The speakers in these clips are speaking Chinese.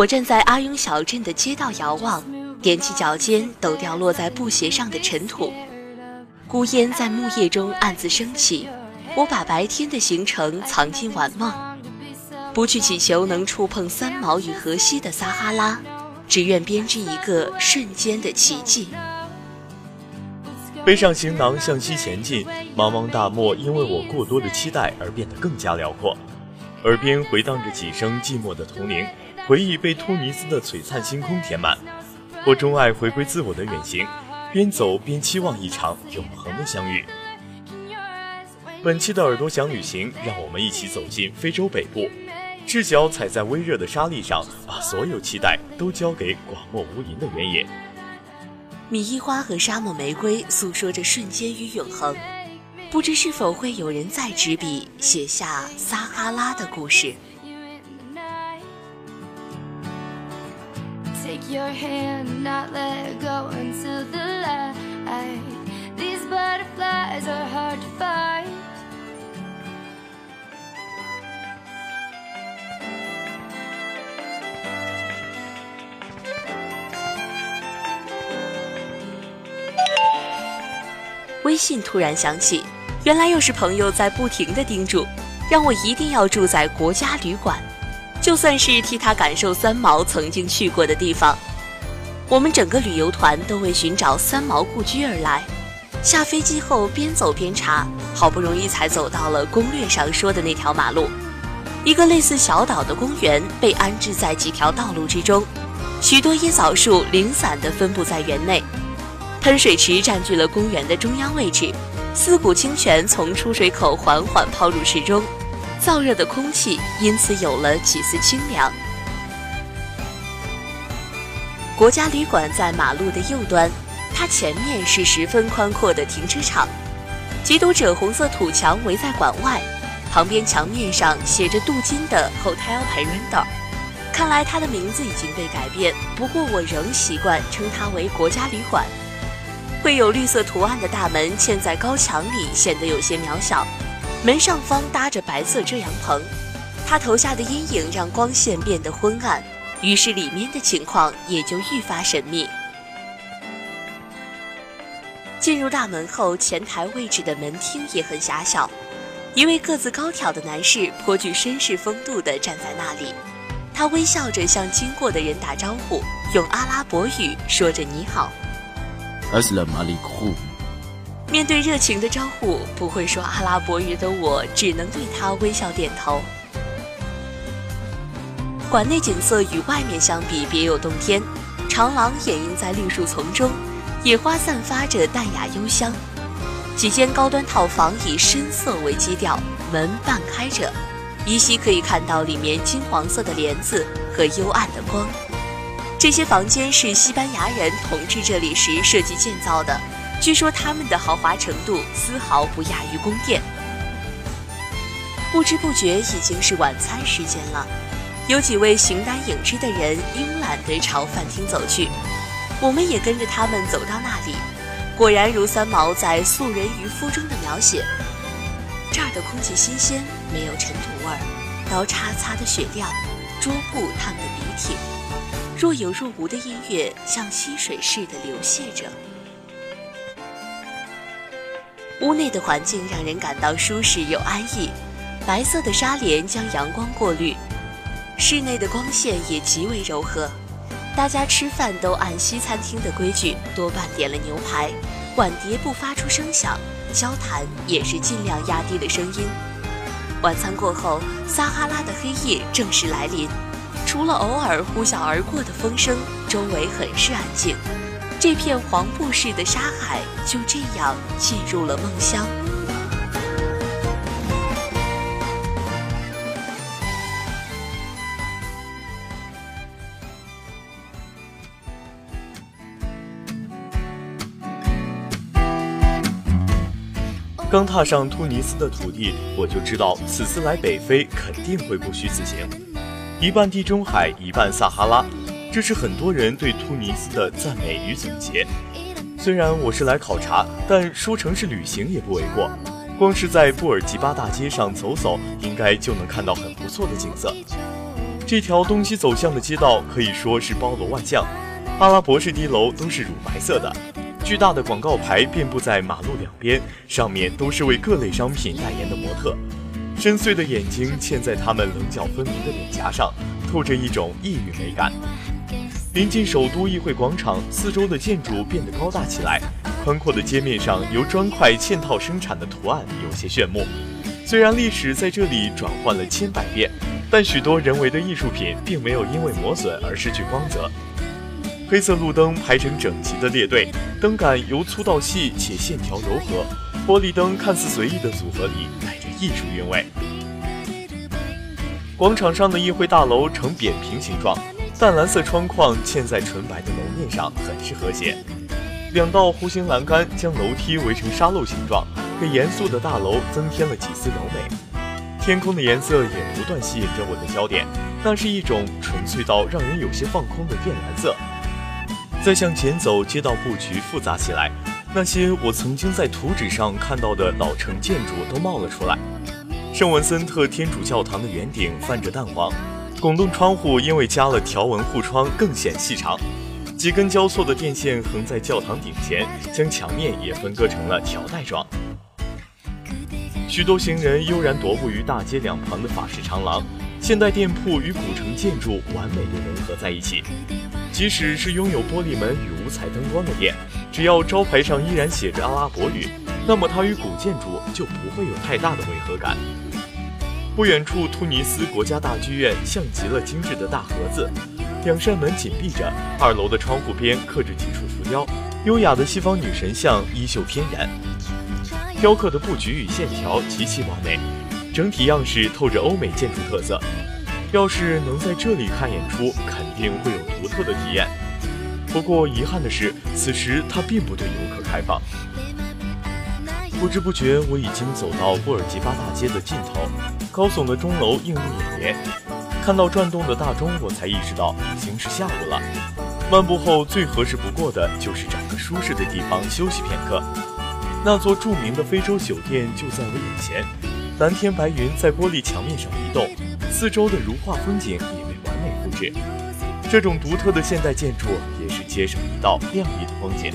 我站在阿雍小镇的街道遥望，踮起脚尖抖掉落在布鞋上的尘土。孤烟在木叶中暗自升起，我把白天的行程藏进晚梦，不去祈求能触碰三毛与河西的撒哈拉，只愿编织一个瞬间的奇迹。背上行囊向西前进，茫茫大漠因为我过多的期待而变得更加辽阔，耳边回荡着几声寂寞的铜铃，回忆被突尼斯的璀璨星空填满。我钟爱回归自我的远行。边走边期望一场永恒的相遇。本期的耳朵想旅行，让我们一起走进非洲北部，赤脚踩在微热的沙砾上，把所有期待都交给广漠无垠的原野。米伊花和沙漠玫瑰诉说着瞬间与永恒，不知是否会有人再执笔写下撒哈拉的故事。Your hand, not let go until the light. These butterflies are hard to find. 微信突然响起，原来又是朋友在不停的叮嘱，让我一定要住在国家旅馆。就算是替他感受三毛曾经去过的地方，我们整个旅游团都为寻找三毛故居而来。下飞机后边走边查，好不容易才走到了攻略上说的那条马路。一个类似小岛的公园被安置在几条道路之中，许多椰枣树零散地分布在园内，喷水池占据了公园的中央位置，四股清泉从出水口缓缓抛入池中。燥热的空气因此有了几丝清凉。国家旅馆在马路的右端，它前面是十分宽阔的停车场，几堵褶红色土墙围在馆外，旁边墙面上写着镀金的 Hotel p a r a n d a 看来它的名字已经被改变，不过我仍习惯称它为国家旅馆。会有绿色图案的大门嵌在高墙里，显得有些渺小。门上方搭着白色遮阳棚，他投下的阴影让光线变得昏暗，于是里面的情况也就愈发神秘。进入大门后，前台位置的门厅也很狭小，一位个子高挑的男士颇具绅士风度地站在那里，他微笑着向经过的人打招呼，用阿拉伯语说着“你好”。面对热情的招呼，不会说阿拉伯语的我只能对他微笑点头。馆内景色与外面相比别有洞天，长廊掩映在绿树丛中，野花散发着淡雅幽香。几间高端套房以深色为基调，门半开着，依稀可以看到里面金黄色的帘子和幽暗的光。这些房间是西班牙人统治这里时设计建造的。据说他们的豪华程度丝毫不亚于宫殿。不知不觉已经是晚餐时间了，有几位形单影只的人慵懒地朝饭厅走去，我们也跟着他们走到那里。果然如三毛在《素人渔夫》中的描写，这儿的空气新鲜，没有尘土味儿，刀叉擦的雪亮，桌布烫的笔挺，若有若无的音乐像溪水似的流泻着。屋内的环境让人感到舒适又安逸，白色的纱帘将阳光过滤，室内的光线也极为柔和。大家吃饭都按西餐厅的规矩，多半点了牛排，碗碟不发出声响，交谈也是尽量压低了声音。晚餐过后，撒哈拉的黑夜正式来临，除了偶尔呼啸而过的风声，周围很是安静。这片黄布似的沙海就这样进入了梦乡。刚踏上突尼斯的土地，我就知道此次来北非肯定会不虚此行。一半地中海，一半撒哈拉。这是很多人对突尼斯的赞美与总结。虽然我是来考察，但说成是旅行也不为过。光是在布尔吉巴大街上走走，应该就能看到很不错的景色。这条东西走向的街道可以说是包罗万象，阿拉伯式低楼都是乳白色的，巨大的广告牌遍布在马路两边，上面都是为各类商品代言的模特，深邃的眼睛嵌在他们棱角分明的脸颊上，透着一种异域美感。临近首都议会广场，四周的建筑变得高大起来。宽阔的街面上由砖块嵌套生产的图案有些炫目。虽然历史在这里转换了千百遍，但许多人为的艺术品并没有因为磨损而失去光泽。黑色路灯排成整齐的列队，灯杆由粗到细且线条柔和。玻璃灯看似随意的组合里带着艺术韵味。广场上的议会大楼呈扁平形状，淡蓝色窗框嵌在纯白的楼面上，很是和谐。两道弧形栏杆将楼梯围成沙漏形状，给严肃的大楼增添了几丝柔美。天空的颜色也不断吸引着我的焦点，那是一种纯粹到让人有些放空的靛蓝色。再向前走，街道布局复杂起来，那些我曾经在图纸上看到的老城建筑都冒了出来。圣文森特天主教堂的圆顶泛着淡黄，拱洞窗户因为加了条纹护窗更显细长。几根交错的电线横在教堂顶前，将墙面也分割成了条带状。许多行人悠然踱步于大街两旁的法式长廊，现代店铺与古城建筑完美的融合在一起。即使是拥有玻璃门与五彩灯光的店，只要招牌上依然写着阿拉伯语，那么它与古建筑就不会有太大的违和感。不远处，突尼斯国家大剧院像极了精致的大盒子。两扇门紧闭着，二楼的窗户边刻着几处浮雕，优雅的西方女神像衣袖翩然，雕刻的布局与线条极其完美，整体样式透着欧美建筑特色。要是能在这里看演出，肯定会有独特的体验。不过遗憾的是，此时它并不对游客开放。不知不觉，我已经走到布尔吉巴大街的尽头，高耸的钟楼映入眼帘。看到转动的大钟，我才意识到已经是下午了。漫步后最合适不过的就是找个舒适的地方休息片刻。那座著名的非洲酒店就在我眼前，蓝天白云在玻璃墙面上移动，四周的如画风景也被完美复制。这种独特的现代建筑也是街上一道亮丽的风景。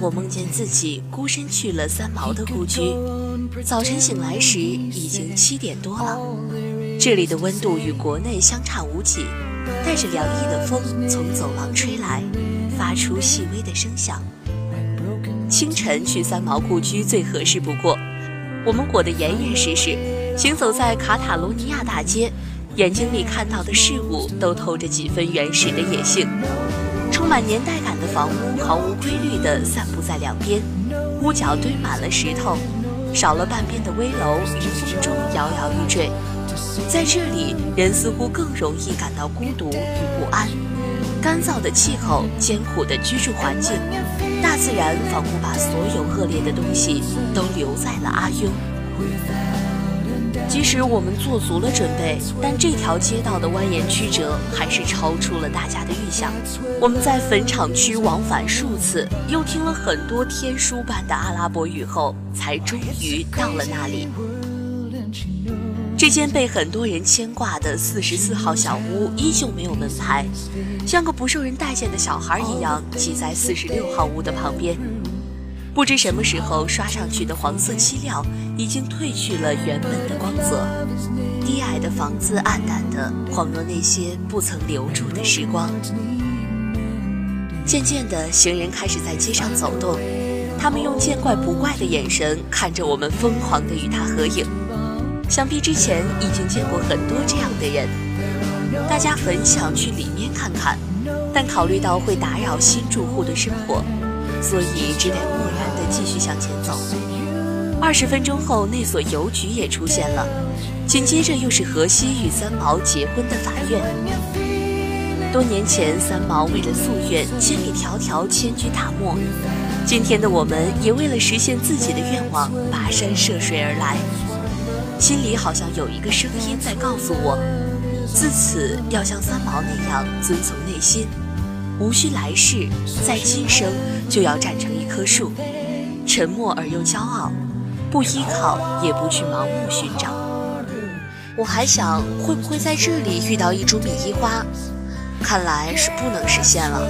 我梦见自己孤身去了三毛的故居，早晨醒来时已经七点多了。这里的温度与国内相差无几，带着凉意的风从走廊吹来，发出细微的声响。清晨去三毛故居最合适不过，我们裹得严严实实，行走在卡塔罗尼亚大街。眼睛里看到的事物都透着几分原始的野性，充满年代感的房屋毫无规律地散布在两边，屋角堆满了石头，少了半边的危楼于风中摇摇欲坠。在这里，人似乎更容易感到孤独与不安。干燥的气候，艰苦的居住环境，大自然仿佛把所有恶劣的东西都留在了阿雍。即使我们做足了准备，但这条街道的蜿蜒曲折还是超出了大家的预想。我们在坟场区往返数次，又听了很多天书般的阿拉伯语后，才终于到了那里。这间被很多人牵挂的四十四号小屋依旧没有门牌，像个不受人待见的小孩一样挤在四十六号屋的旁边。不知什么时候刷上去的黄色漆料已经褪去了原本的光泽，低矮的房子暗淡的恍若那些不曾留住的时光。渐渐的，行人开始在街上走动，他们用见怪不怪的眼神看着我们，疯狂的与他合影。想必之前已经见过很多这样的人，大家很想去里面看看，但考虑到会打扰新住户的生活。所以只得默继续向前走。二十分钟后，那所邮局也出现了。紧接着又是荷西与三毛结婚的法院。多年前，三毛为了夙愿，千里迢迢迁居大漠。今天的我们也为了实现自己的愿望，跋山涉水而来。心里好像有一个声音在告诉我：自此要像三毛那样遵从内心，无需来世，在今生就要站成一棵树，沉默而又骄傲，不依靠也不去盲目寻找。我还想会不会在这里遇到一株米衣花，看来是不能实现了。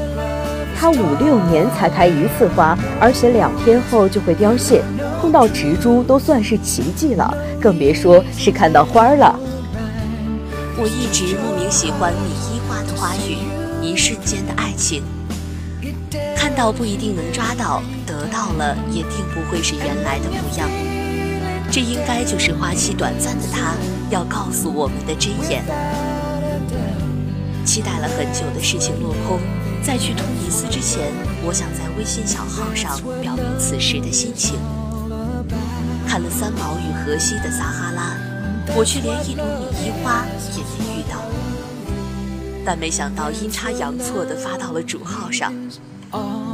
它五六年才开一次花，而且两天后就会凋谢。碰到植株都算是奇迹了，更别说是看到花了。我一直莫名喜欢米衣花的花语，一瞬间的爱情。看到不一定能抓到，到了也定不会是原来的模样。这应该就是花期短暂的他要告诉我们的箴言。期待了很久的事情落空，在去突尼斯之前，我想在微信小号上表明此时的心情。看了三毛与荷西的撒哈拉，我却连一朵米衣花也没遇到。但没想到阴差阳错地发到了主号上，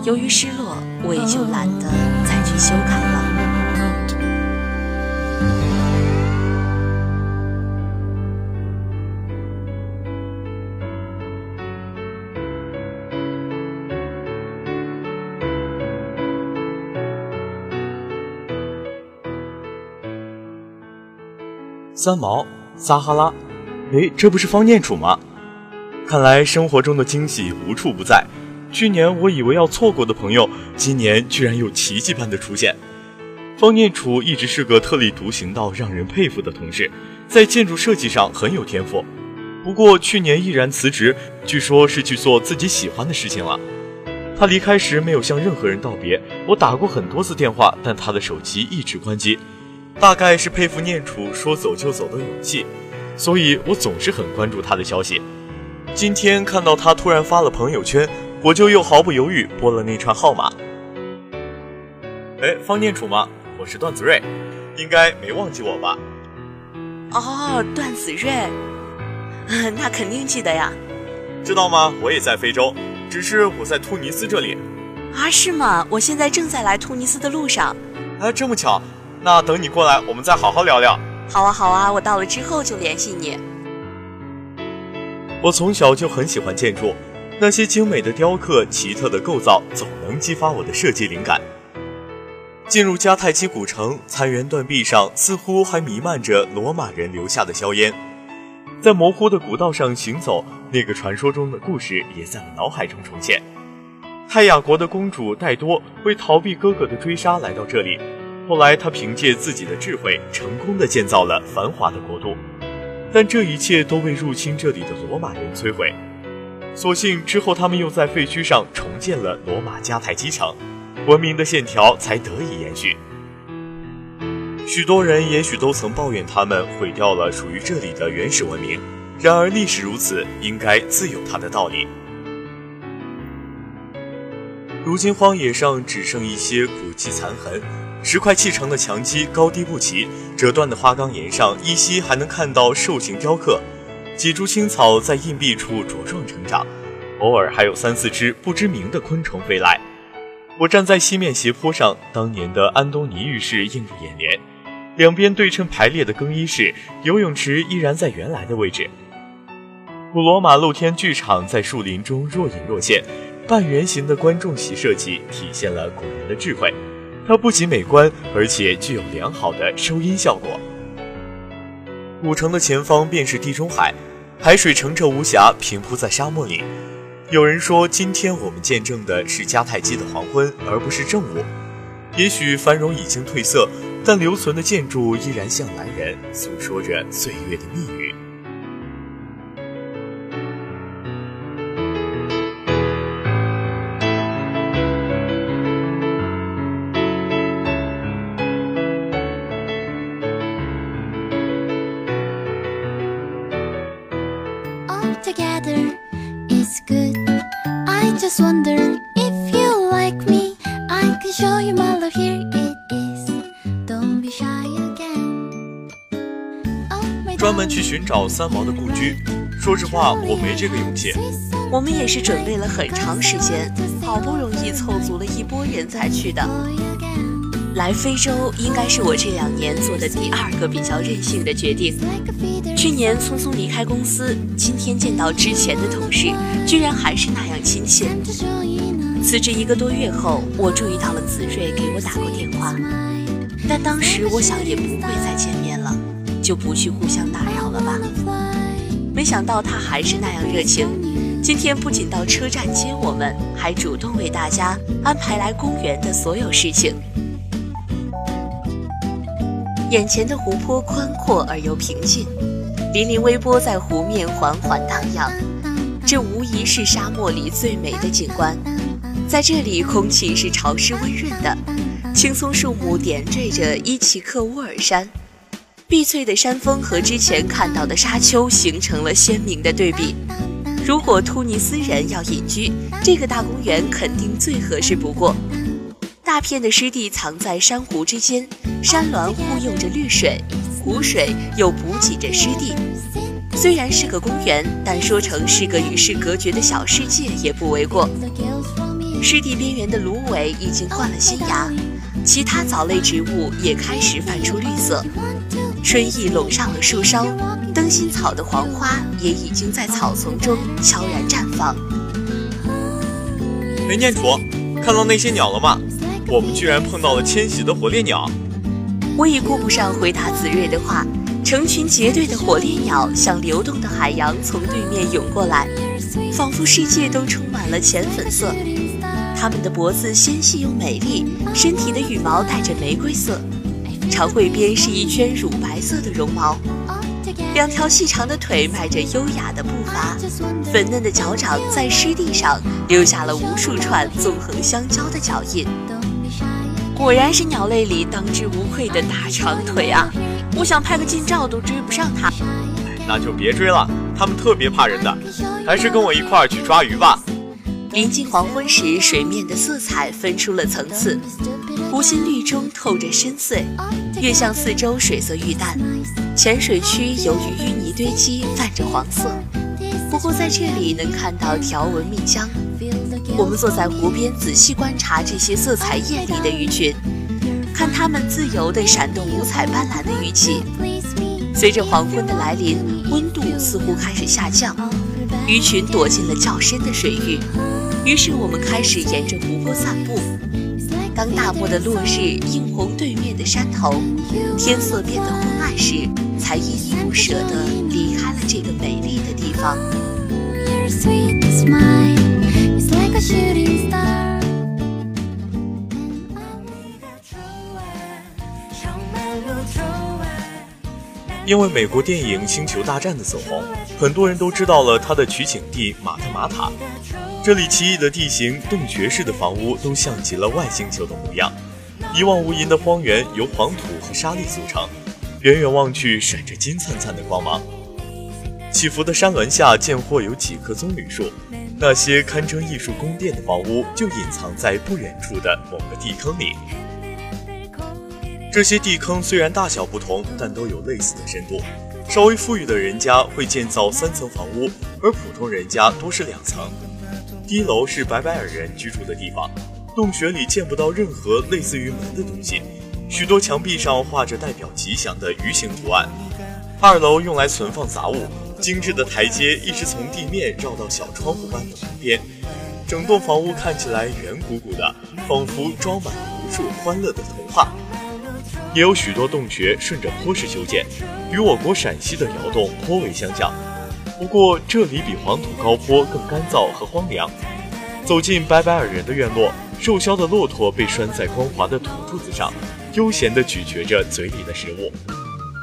由于失落，我也就懒得再去修改了。三毛，撒哈拉，哎，这不是方念楚吗？看来生活中的惊喜无处不在。去年我以为要错过的朋友，今年居然又奇迹般的出现。方念楚一直是个特立独行到让人佩服的同事，在建筑设计上很有天赋。不过去年毅然辞职，据说是去做自己喜欢的事情了。他离开时没有向任何人道别，我打过很多次电话，但他的手机一直关机。大概是佩服念楚说走就走的勇气，所以我总是很关注他的消息。今天看到他突然发了朋友圈，我就又毫不犹豫拨了那串号码。哎，方念楚吗？我是段子睿，应该没忘记我吧？哦，段子睿，那肯定记得呀。知道吗？我也在非洲，只是我在突尼斯这里。啊，是吗？我现在正在来突尼斯的路上。啊，这么巧。那等你过来，我们再好好聊聊。好啊，好啊，我到了之后就联系你。我从小就很喜欢建筑，那些精美的雕刻、奇特的构造，总能激发我的设计灵感。进入迦太基古城，残垣断壁上似乎还弥漫着罗马人留下的硝烟。在模糊的古道上行走，那个传说中的故事也在脑海中重现。泰雅国的公主戴多为逃避哥哥的追杀来到这里。后来，他凭借自己的智慧，成功的建造了繁华的国度，但这一切都被入侵这里的罗马人摧毁。所幸之后，他们又在废墟上重建了罗马迦太基城，文明的线条才得以延续。许多人也许都曾抱怨他们毁掉了属于这里的原始文明，然而历史如此，应该自有它的道理。如今，荒野上只剩一些古迹残痕。石块砌成的墙基高低不齐，折断的花岗岩上依稀还能看到兽形雕刻。几株青草在硬壁处茁壮成长，偶尔还有三四只不知名的昆虫飞来。我站在西面斜坡上，当年的安东尼浴室映入眼帘，两边对称排列的更衣室，游泳池依然在原来的位置。古罗马露天剧场在树林中若隐若现，半圆形的观众席设计体现了古人的智慧。它不仅美观，而且具有良好的收音效果。古城的前方便是地中海，海水澄澈无瑕，平铺在沙漠里。有人说，今天我们见证的是迦太基的黄昏，而不是正午。也许繁荣已经褪色，但留存的建筑依然向来人诉说着岁月的密语。寻找三毛的故居。说实话，我没这个勇气。我们也是准备了很长时间，好不容易凑足了一波人才去的。来非洲应该是我这两年做的第二个比较任性的决定。去年匆匆离开公司，今天见到之前的同事，居然还是那样亲切。辞职一个多月后，我注意到了子睿给我打过电话，但当时我想也不会再见面了，就不去互相打扰了吧。没想到他还是那样热情，今天不仅到车站接我们，还主动为大家安排来公园的所有事情。眼前的湖泊宽阔而又平静，粼粼微波在湖面缓缓荡漾，这无疑是沙漠里最美的景观。在这里，空气是潮湿温润的，青松树木点缀着伊奇克乌尔山，碧翠的山峰和之前看到的沙丘形成了鲜明的对比。如果突尼斯人要隐居，这个大公园肯定最合适不过。大片的湿地藏在珊瑚之间，山峦护佑着绿水，湖水又补给着湿地。虽然是个公园，但说成是个与世隔绝的小世界也不为过。湿地边缘的芦苇已经换了新芽，其他藻类植物也开始泛出绿色。春意笼上了树梢，灯芯草的黄花也已经在草丛中悄然绽放。没念楚，看到那些鸟了吗？我们居然碰到了迁徙的火烈鸟，我已顾不上回答子睿的话。成群结队的火烈鸟像流动的海洋从对面涌过来，仿佛世界都充满了浅粉色。它们的脖子纤细又美丽，身体的羽毛带着玫瑰色，长喙边是一圈乳白色的绒毛。两条细长的腿迈着优雅的步伐，粉嫩的脚掌在湿地上留下了无数串纵横相交的脚印。果然是鸟类里当之无愧的大长腿啊！我想拍个近照都追不上它。那就别追了，它们特别怕人的，还是跟我一块儿去抓鱼吧。临近黄昏时，水面的色彩分出了层次，湖心绿中透着深邃，越向四周水色愈淡。浅水区由于淤泥堆积，泛着黄色。不过在这里能看到条纹密江。我们坐在湖边，仔细观察这些色彩艳丽的鱼群，看它们自由地闪动五彩斑斓的鱼鳍。随着黄昏的来临，温度似乎开始下降，鱼群躲进了较深的水域。于是我们开始沿着湖泊散步。当大漠的落日映红对面的山头，天色变得昏暗时，才依依不舍地离开了这个美丽的地方。因为美国电影《星球大战》的走红，很多人都知道了它的取景地马特马塔。这里奇异的地形、洞穴式的房屋都像极了外星球的模样。一望无垠的荒原由黄土和沙砾组成，远远望去闪着金灿灿的光芒。起伏的山峦下见或有几棵棕榈树。那些堪称艺术宫殿的房屋，就隐藏在不远处的某个地坑里。这些地坑虽然大小不同，但都有类似的深度。稍微富裕的人家会建造三层房屋，而普通人家多是两层。一楼是白白尔人居住的地方。洞穴里见不到任何类似于门的东西，许多墙壁上画着代表吉祥的鱼形图案。二楼用来存放杂物。精致的台阶一直从地面绕到小窗户般的门边，整栋房屋看起来圆鼓鼓的，仿佛装满了无数欢乐的童话。也有许多洞穴顺着坡式修建，与我国陕西的窑洞颇为相像。不过这里比黄土高坡更干燥和荒凉。走进白白尔人的院落，瘦削的骆驼被拴在光滑的土柱子上，悠闲地咀嚼着嘴里的食物。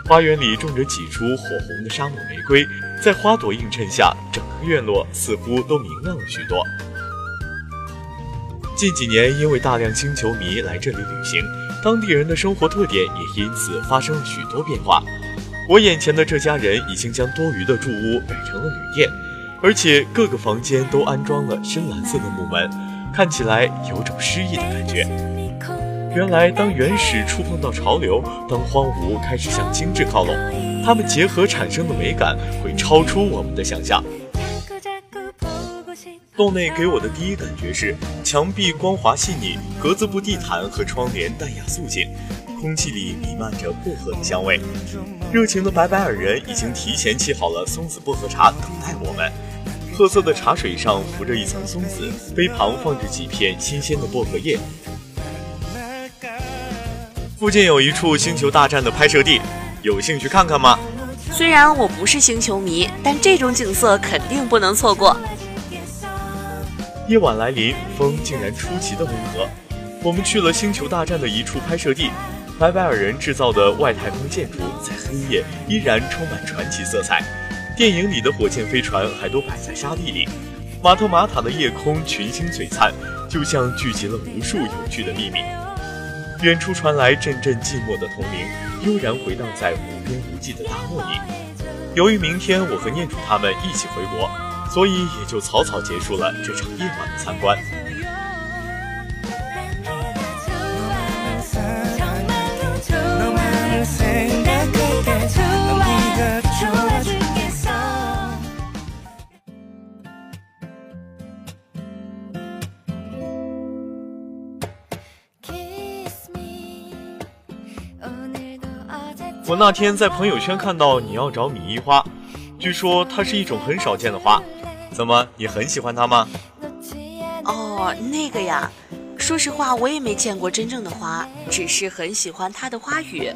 花园里种着几株火红的沙漠玫瑰。在花朵映衬下，整个院落似乎都明亮了许多。近几年，因为大量星球迷来这里旅行，当地人的生活特点也因此发生了许多变化。我眼前的这家人已经将多余的住屋改成了旅店，而且各个房间都安装了深蓝色的木门，看起来有种诗意的感觉。原来，当原始触碰到潮流，当荒芜开始向精致靠拢。它们结合产生的美感会超出我们的想象。洞内给我的第一感觉是墙壁光滑细腻，格子布地毯和窗帘淡雅素净，空气里弥漫着薄荷的香味。热情的白白尔人已经提前沏好了松子薄荷茶等待我们。褐色的茶水上浮着一层松子，杯旁放着几片新鲜的薄荷叶。附近有一处《星球大战》的拍摄地，有兴趣看看吗？虽然我不是星球迷，但这种景色肯定不能错过。夜晚来临，风竟然出奇的温和。我们去了《星球大战》的一处拍摄地，白白尔人制造的外太空建筑在黑夜依然充满传奇色彩。电影里的火箭飞船还都摆在沙地里。马特玛塔的夜空群星璀璨，就像聚集了无数有趣的秘密。远处传来阵阵寂寞的铜铃，悠然回荡在无边无际的大漠里。由于明天我和念主他们一起回国。所以也就草草结束了这场夜晚的参观。那天在朋友圈看到你要找米一花，据说它是一种很少见的花。怎么，你很喜欢它吗？哦，那个呀，说实话，我也没见过真正的花，只是很喜欢它的花语。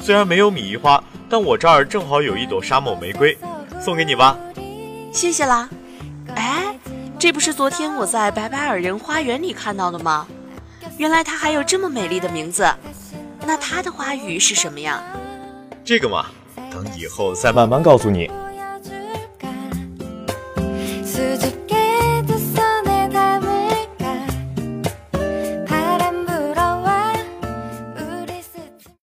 虽然没有米一花，但我这儿正好有一朵沙漠玫瑰，送给你吧。谢谢啦。哎，这不是昨天我在白白尔人花园里看到的吗？原来它还有这么美丽的名字。那他的花语是什么呀？这个嘛，等以后再慢慢告诉你。